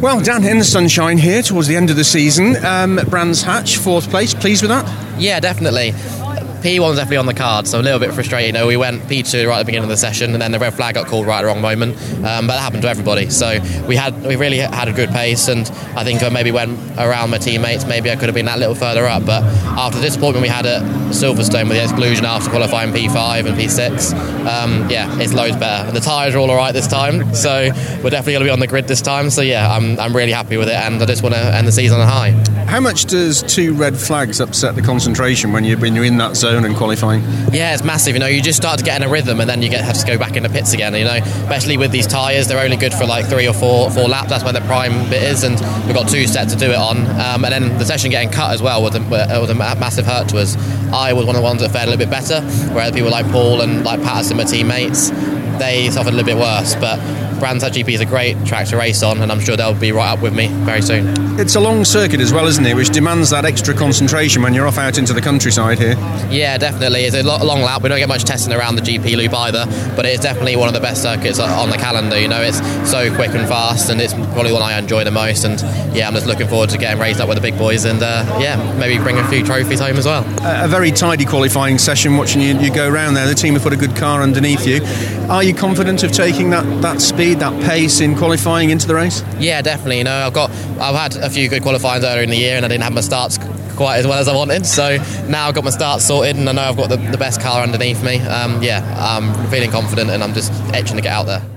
Well, down in the sunshine here towards the end of the season, um, Brands Hatch, fourth place. Pleased with that? Yeah, definitely. P1 was definitely on the card, so a little bit frustrating. You know, we went P2 right at the beginning of the session, and then the red flag got called right at the wrong moment. Um, but that happened to everybody. So we had we really had a good pace, and I think I maybe went around my teammates. Maybe I could have been that little further up. But after the disappointment we had at Silverstone with the exclusion after qualifying P5 and P6, um, yeah, it's loads better. And the tyres are all alright this time, so we're definitely going to be on the grid this time. So yeah, I'm, I'm really happy with it, and I just want to end the season on a high. How much does two red flags upset the concentration when you when you're in that zone and qualifying? Yeah, it's massive. You know, you just start to get in a rhythm, and then you get have to go back in the pits again. You know, especially with these tyres, they're only good for like three or four four laps. That's when the prime bit is, and we've got two sets to do it on. Um, and then the session getting cut as well was a, was a massive hurt to us. I was one of the ones that fared a little bit better, whereas people like Paul and like Patterson, my teammates, they suffered a little bit worse. But Brands GP is a great track to race on, and I'm sure they'll be right up with me very soon. It's a long circuit as well, isn't it? Which demands that extra concentration when you're off out into the countryside here. Yeah, definitely. It's a long lap. We don't get much testing around the GP loop either, but it's definitely one of the best circuits on the calendar. You know, it's so quick and fast, and it's probably one I enjoy the most. And yeah, I'm just looking forward to getting raced up with the big boys, and uh, yeah, maybe bring a few trophies home as well. A very tidy qualifying session. Watching you, you go around there, the team have put a good car underneath you. Are you confident of taking that that speed, that pace in qualifying into the race? Yeah, definitely. You know, I've got I've had a few good qualifying earlier in the year, and I didn't have my starts quite as well as I wanted. So now I've got my start sorted, and I know I've got the, the best car underneath me. Um, yeah, I'm feeling confident, and I'm just itching to get out there.